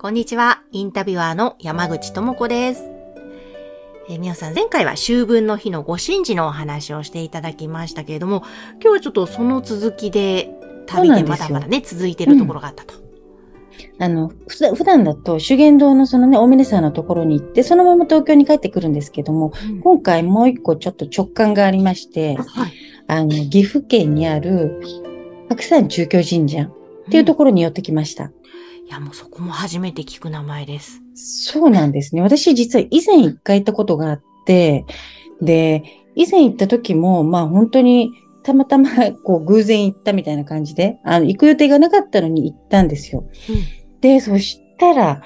こんにちは。インタビュアーの山口智子です。えー、みおさん、前回は秋分の日のご神事のお話をしていただきましたけれども、今日はちょっとその続きで、旅でまだまだね、続いているところがあったと。あの、普段だと修験道のそのね、大峰さんのところに行って、そのまま東京に帰ってくるんですけども、うん今回もう一個ちょっと直感がありまして、はい。あの、岐阜県にある白山中京神社っていうところに寄ってきました。いや、もうそこも初めて聞く名前です。そうなんですね。私実は以前一回行ったことがあって、で、以前行った時も、まあ本当にたまたまこう偶然行ったみたいな感じで、あの、行く予定がなかったのに行ったんですよ。で、そしたら、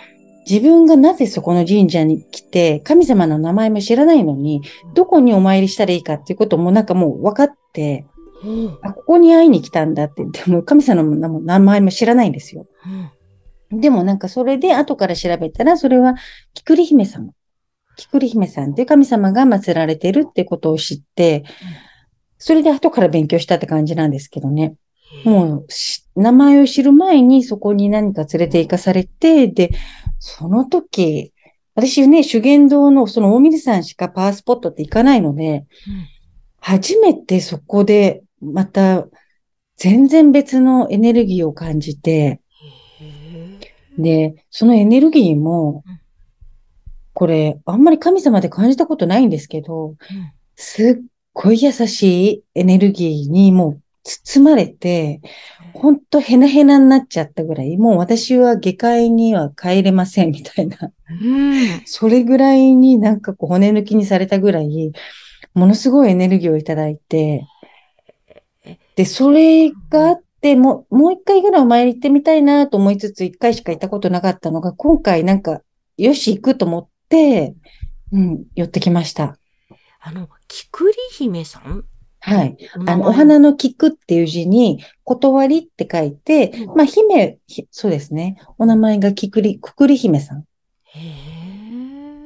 自分がなぜそこの神社に来て、神様の名前も知らないのに、どこにお参りしたらいいかっていうこともなんかもう分かって、うん。あ、ここに会いに来たんだって、でも神様の名前も知らないんですよ。うん。でもなんかそれで後から調べたら、それは、キクリ姫様。キクリ姫さんっていう神様が祀られてるってことを知って、それで後から勉強したって感じなんですけどね。もうし、名前を知る前にそこに何か連れて行かされて、で、その時、私ね、修験道のその大水山しかパワースポットって行かないので、初めてそこでまた全然別のエネルギーを感じて、へで、そのエネルギーもうん、これ、あんまり神様で感じたことないんですけど、すっごい優しいエネルギーにもう包まれて、ほんとヘナヘナになっちゃったぐらい、もう私は下界には帰れませんみたいな、うん。それぐらいになんかこう骨抜きにされたぐらい、ものすごいエネルギーをいただいて、で、それがあって、もう、もう一回ぐらいお参り行ってみたいなと思いつつ、一回しか行ったことなかったのが、今回なんか、よし、行くと思って、うん、寄ってきました。あの、きくり姫さん？はい。おあの、お花の菊っていう字に、断りって書いて、うんまあ、姫、ひそうですね。お名前がきくり、くくり姫さん。へ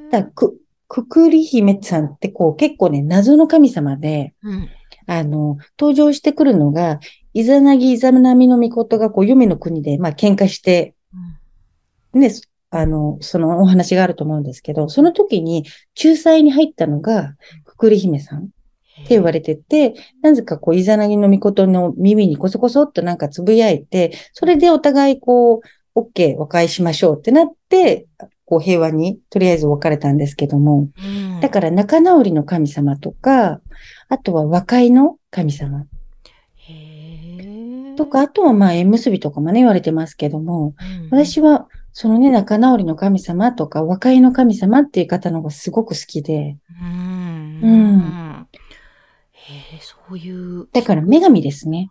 え。だく、くくり姫さんってこう、結構ね、謎の神様で、うん。あの、登場してくるのが、イザナギイザナミの御事がこう、黄泉の国で、まあ、喧嘩して、ね、そあの、そのお話があると思うんですけど、その時に仲裁に入ったのが、くくり姫さんって言われてて、なぜかこう、イザナギの御事の耳にこそこそっとなんかつぶやいて、それでお互いこう、OK、和解しましょうってなって、こう、平和にとりあえず別れたんですけども、うん。だから仲直りの神様とか、あとは和解の神様。とか、あとはまあ縁結びとかもね言われてますけども、うん、私はそのね仲直りの神様とか和解の神様っていう方の方がすごく好きで、うん。うんへえ、そういう。だから女神ですね。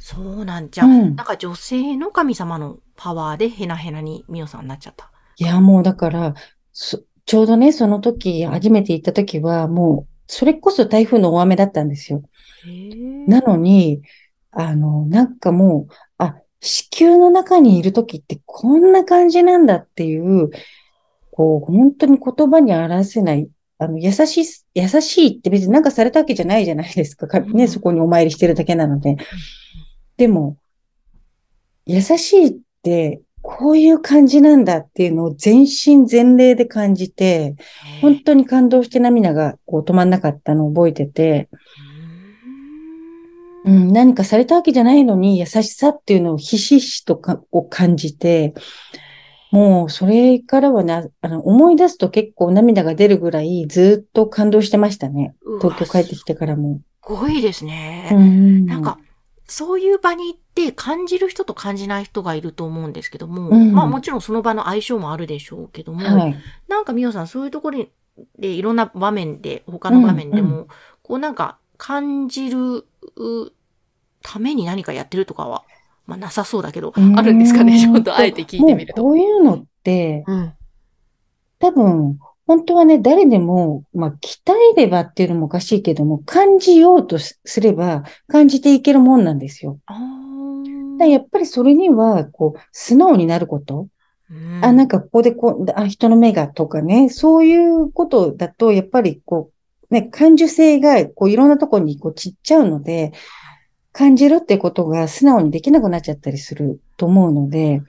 そうなんじゃ。うんなんか女性の神様のパワーでヘナヘナにミオさんになっちゃった。いやもうだから、そちょうどねその時、初めて行った時はもう、それこそ台風の大雨だったんですよ。なのに、あの、なんかもう、あ、子宮の中にいる時ってこんな感じなんだっていう、こう、本当に言葉に表せない、あの、優しい、優しいって別になんかされたわけじゃないじゃないですか。かね、うん。そこにお参りしてるだけなので。でも、優しいって、こういう感じなんだっていうのを全身全霊で感じて、本当に感動して涙がこう止まんなかったのを覚えてて、ううんん、何かされたわけじゃないのに優しさっていうのをひしひしとかを感じて、もうそれからはね、あの思い出すと結構涙が出るぐらいずっと感動してましたね。東京帰ってきてからも。すごいですね。うんなんか、そういう場に行って感じる人と感じない人がいると思うんですけども、うんまあもちろんその場の相性もあるでしょうけども、はい。なんかみおさんそういうところでいろんな場面で、他の場面でも、うこうなんか感じるうために何かやってるとかは、まあなさそうだけど、あるんですかね？ちょっとあえて聞いてみると。こういうのって、うん。多分、本当はね、誰でも、まあ、鍛えればっていうのもおかしいけども、感じようとすれば、感じていけるもんなんですよ。あだやっぱりそれには、こう、素直になること。ーあ、なんかここでこう、あ、人の目がとかね、そういうことだと、やっぱりこう、ね、感受性が、こう、いろんなところにこう散っちゃうので、感じるってことが素直にできなくなっちゃったりすると思うので、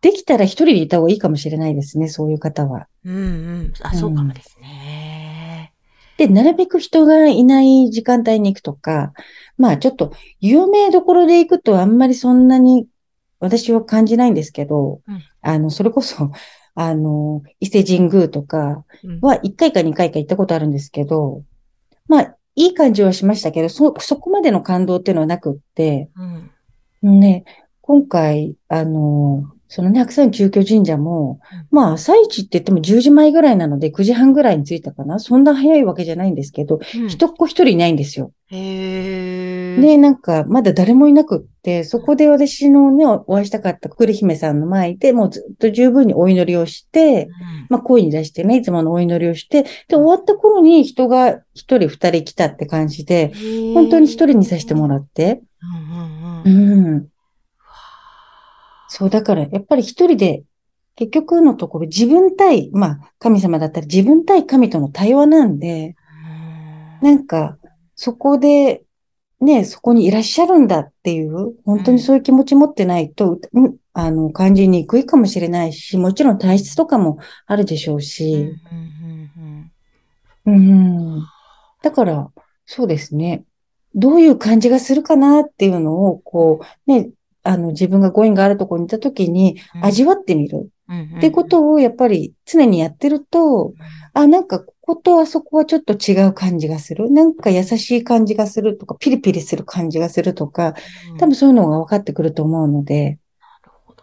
できたら一人でいた方がいいかもしれないですね、そういう方は。うんうん。あ、そうかもですね。で、なるべく人がいない時間帯に行くとか、まあちょっと有名どころで行くとあんまりそんなに私は感じないんですけど、うんあの、それこそ、あの、伊勢神宮とかうんは1回か2回か行ったことあるんですけど、まあいい感じはしましたけど、そ、そこまでの感動っていうのはなくって、うん。ね、今回、あの、そのね、白山中京神社も、まあ、朝一って言っても10時前ぐらいなので、9時半ぐらいに着いたかな。そんな早いわけじゃないんですけど、うん一っ子一人いないんですよ。へー。で、なんか、まだ誰もいなくって、そこで私のね、お会いしたかった栗姫さんの前でもうずっと十分にお祈りをして、まあ、声に出してね、いつものお祈りをして、で、終わった頃に人が一人二人来たって感じで、うん本当に一人にさせてもらって、うんうんうん。うん。そう、だから、やっぱり一人で、結局のところ自分対、まあ、神様だったら自分対神との対話なんで、なんか、そこで、ね、そこにいらっしゃるんだっていう、本当にそういう気持ち持ってないと、うん、あの、感じにくいかもしれないし、もちろん体質とかもあるでしょううんし、うん。だから、そうですね。どういう感じがするかなっていうのを、こう、ね、あの、自分がご縁があるところにいたときにうん。味わってみるってことをやっぱり常にやってると、あ、なんかこことあそこはちょっと違う感じがする。なんか優しい感じがするとか、ピリピリする感じがするとか、うん多分そういうのが分かってくると思うので、なるほど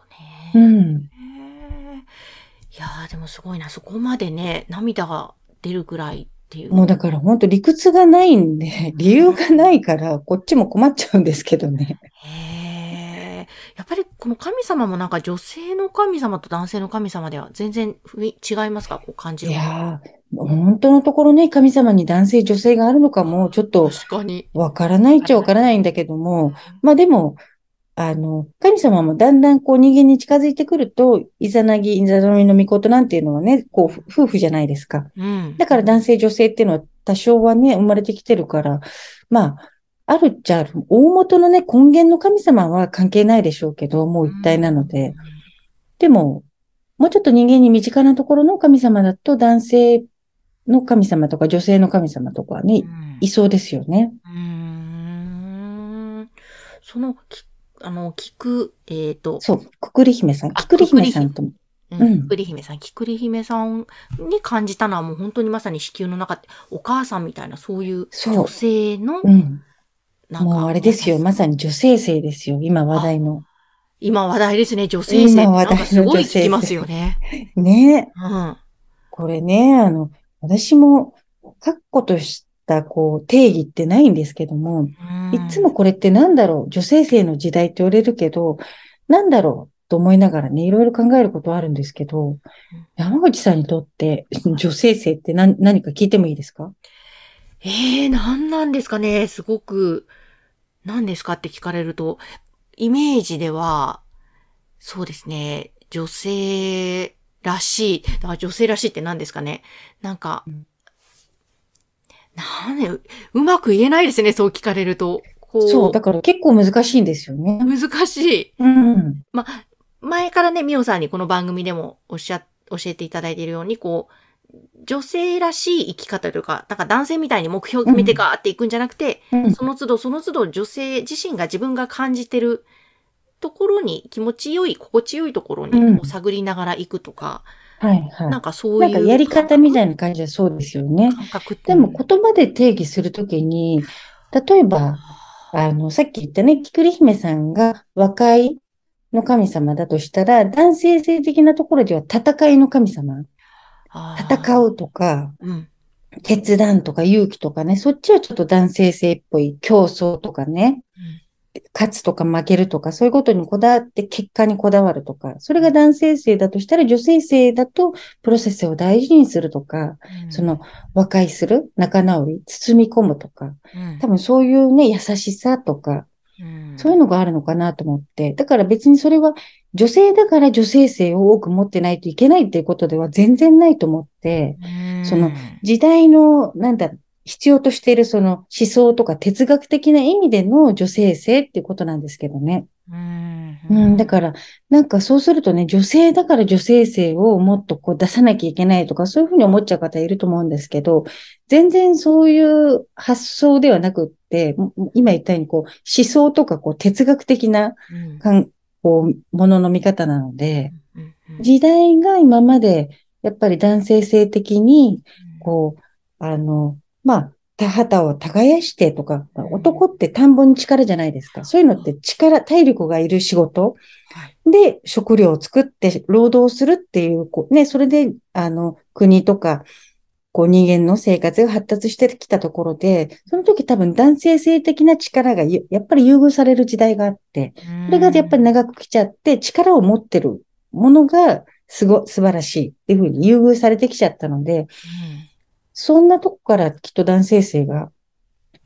うね。ん。へーいやーでもすごいな。そこまでね、涙が出るぐらいっていう。もうだから本当理屈がないんで、理由がないから、こっちも困っちゃうんですけどね。へえ。やっぱりこの神様もなんか女性の神様と男性の神様では全然違いますか？こう感じいる。やー、本当のところね、神様に男性、女性があるのかも、ちょっと。わからないっちゃわからないんだけども、まあでも、あの、神様もだんだんこう人間に近づいてくると、イザナギ、イザナミの御事なんていうのはね、こう、夫婦じゃないですか。うん。だから男性、女性っていうのは多少はね、生まれてきてるから、まあ、あるっちゃある。大元のね、根源の神様は関係ないでしょうけど、もう一体なので。でも、もうちょっと人間に身近なところの神様だと、男性の神様とか女性の神様とかはねう、んいそうですよね。うーんその、きあの、聞く、えっ、と、そう、くくり姫さん。あきくり姫さんとも。うんうんきくり姫さん、きくり姫さんに感じたのはもう本当にまさに子宮の中ってお母さんみたいなそういう女性の、うん。なんか、もうあれですよ。まさに女性性ですよ。今話題の。今話題ですね、女性性今話題のなんかすごい聞きますよね。ねうん。これね、あの、私も、確固とした、こう、定義ってないんですけども、いつもこれってなんだろう、女性性の時代って言われるけど、なんだろうと思いながらね、いろいろ考えることはあるんですけど、山口さんにとって女性性って何何か聞いてもいいですか？ええー、何なんですかねすごく、何ですか？って聞かれると、イメージでは、そうですね、女性らしい。だから女性らしいって何ですかねなんか、うんなんで、うまく言えないですね、そう聞かれると。こう、そう、だから結構難しいんですよね。難しい。うん。前からね、みおさんにこの番組でもおっしゃ、教えていただいているように、こう、女性らしい生き方というか、なんか男性みたいに目標を決めてガーっていくんじゃなくて、うんその都度その都度女性自身が自分が感じてるところに気持ちよい、心地よいところにうんこう探りながら行くとか、はいはい。なんかそうなんかいうやり方みたいいな感じはそうですよね。感覚って。でも言葉で定義するときに、例えば、あの、さっき言ったね、きくり姫さんが和解の神様だとしたら、男性性的なところでは戦いの神様、戦う。うとか、うん。決断とか勇気とかね、そっちはちょっと男性性っぽい競争とかね。勝つとか負けるとか、そういうことにこだわって結果にこだわるとか、それが男性性だとしたら女性性だとプロセスを大事にするとか、その和解する、仲直り、包み込むとか、多分そういうね、優しさとか、そういうのがあるのかなと思って。だから別にそれは女性だから女性性を多く持ってないといけないっていうことでは全然ないと思って、その時代の、なんだ、必要としているその思想とか哲学的な意味での女性性っていうことなんですけどね。うん、うん、だから、なんかそうするとね、女性だから女性性をもっとこう出さなきゃいけないとか、そういうふうに思っちゃう方いると思うんですけど、全然そういう発想ではなくって、今言ったようにこう思想とかこう哲学的な、うん、こうものの見方なので、時代が今までやっぱり男性性的に、こう、あの、まあ、田畑を耕してとか、男って田んぼに力じゃないですか。そういうのって力、体力がいる仕事。で食料を作って労働するっていう、こうね、それで、あの、国とか、こう人間の生活が発達してきたところで、その時多分男性性的な力がやっぱり優遇される時代があって、それがやっぱり長く来ちゃって力を持ってるものがすご、素晴らしいっていうふうに優遇されてきちゃったので、そんなとこからきっと男性性が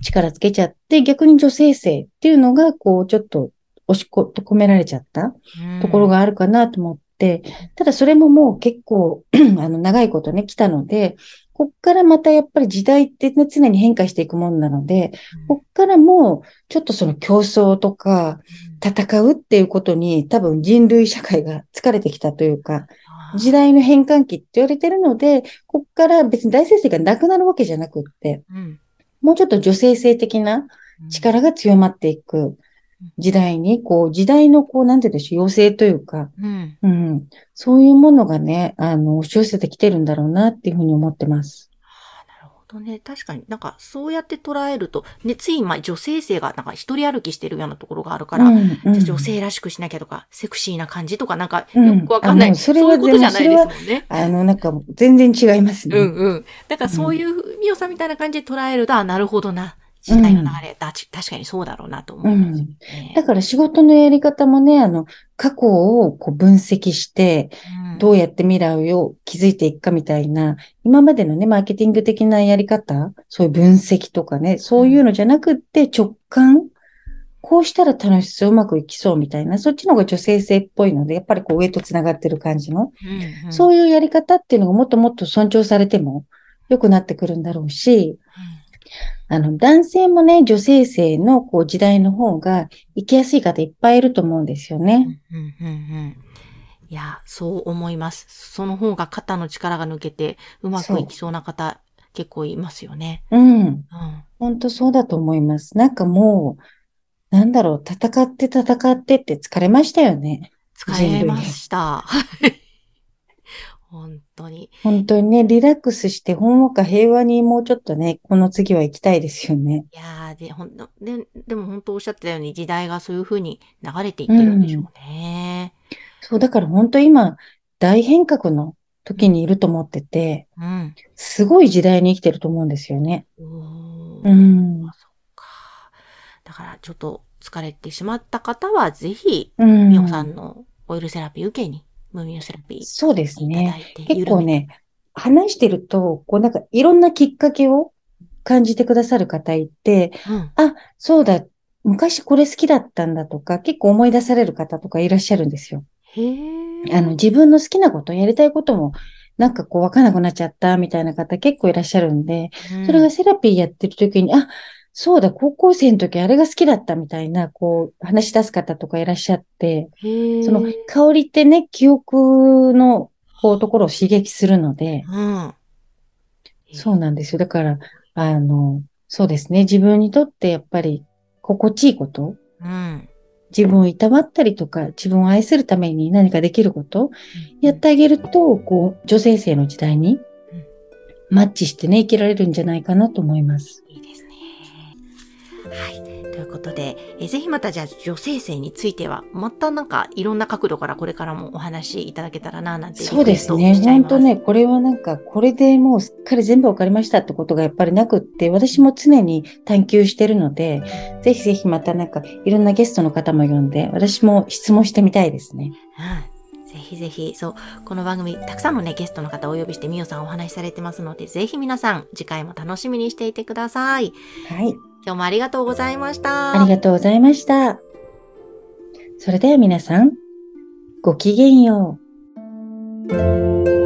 力つけちゃって、逆に女性性っていうのが、こう、ちょっと押し込められちゃったところがあるかなと思って、ただそれももう結構 あの、長いことね、来たので、こっからまたやっぱり時代ってね、常に変化していくもんなので、こっからもう、ちょっとその競争とか、戦うっていうことに多分人類社会が疲れてきたというか、時代の変換期って言われてるので、こっから別に大先生がなくなるわけじゃなくって、うん、もうちょっと女性性的な力が強まっていく時代に、こう、時代のこう、なんて言うんでしょう、要請というか、うん、うん、そういうものがね、あの、押し寄せてきてるんだろうなっていうふうに思ってます。とね、確かになんかそうやって捉えると、ね、つい今女性性がなんか一人歩きしてるようなところがあるから、うんうん、女性らしくしなきゃとか、セクシーな感じとかなんかよくわかんない、うん、それはそういうことじゃないですもんね。あの、なんか全然違いますね。うんうん。だからそういうみおさんみたいな感じで捉えると、あ、なるほどな。時代の流れ、だ確かにそうだろうなと思います、ね、うん、だから仕事のやり方もね、あの、過去をこう分析して、どうやって未来を築いていくかみたいな、今までのね、マーケティング的なやり方、そういう分析とかね、そういうのじゃなくって直感、こうしたら楽しそう、うまくいきそうみたいな、そっちの方が女性性っぽいので、やっぱりこう上と繋がってる感じの、うんうん、そういうやり方っていうのがもっともっと尊重されても良くなってくるんだろうし、あの、男性もね、女性性のこう時代の方が生きやすい方いっぱいいると思うんですよね。うんうんうんいや、そう思います。その方が肩の力が抜けてうまくいきそうな方結構いますよね。うん。うん。本当そうだと思います。なんかもう、なんだろう、戦って戦ってって疲れましたよね。疲れました。本当に。本当にね、リラックスして、ほんわか平和にもうちょっとね、この次は行きたいですよね。いやー、で、ほんと、で、でも本当おっしゃってたように時代がそういうふうに流れていってるんでしょうね。うん、そう、だから本当今、大変革の時にいると思ってて、うん、すごい時代に生きてると思うんですよね。うん。そっか。だからちょっと疲れてしまった方は、ぜひ、みおさんのオイルセラピー受けにムーミンセラピー。そうですね。結構ね、話してると、こうなんかいろんなきっかけを感じてくださる方いて、うん、あ、そうだ、昔これ好きだったんだとか、結構思い出される方とかいらっしゃるんですよ。へあの、自分の好きなこと、やりたいことも、なんかこうわかんなくなっちゃったみたいな方結構いらっしゃるんで、うん、それがセラピーやってる時に、あ、そうだ、高校生の時あれが好きだったみたいな、こう、話し出す方とかいらっしゃって、その香りってね、記憶の、こう、ところを刺激するので、うん、そうなんですよ。だから、あの、そうですね。自分にとってやっぱり心地いいこと、うん、自分をいたわったりとか、自分を愛するために何かできること、うん、やってあげると、こう、女性性の時代にマッチしてね、生きられるんじゃないかなと思います。はい。ということで、えぜひまたじゃあ女性性については、またなんかいろんな角度からこれからもお話しいただけたらな、なんてそうですね。本当ね、これはなんか、これでもうすっかり全部わかりましたってことがやっぱりなくって、私も常に探求してるので、ぜひぜひまたなんか、いろんなゲストの方も呼んで、私も質問してみたいですね。うんぜひぜひ、そう、この番組、たくさんのね、ゲストの方をお呼びして、みおさんお話しされてますので、ぜひ皆さん、次回も楽しみにしていてください。はい。今日もありがとうございました。ありがとうございました。それでは皆さん、ごきげんよう。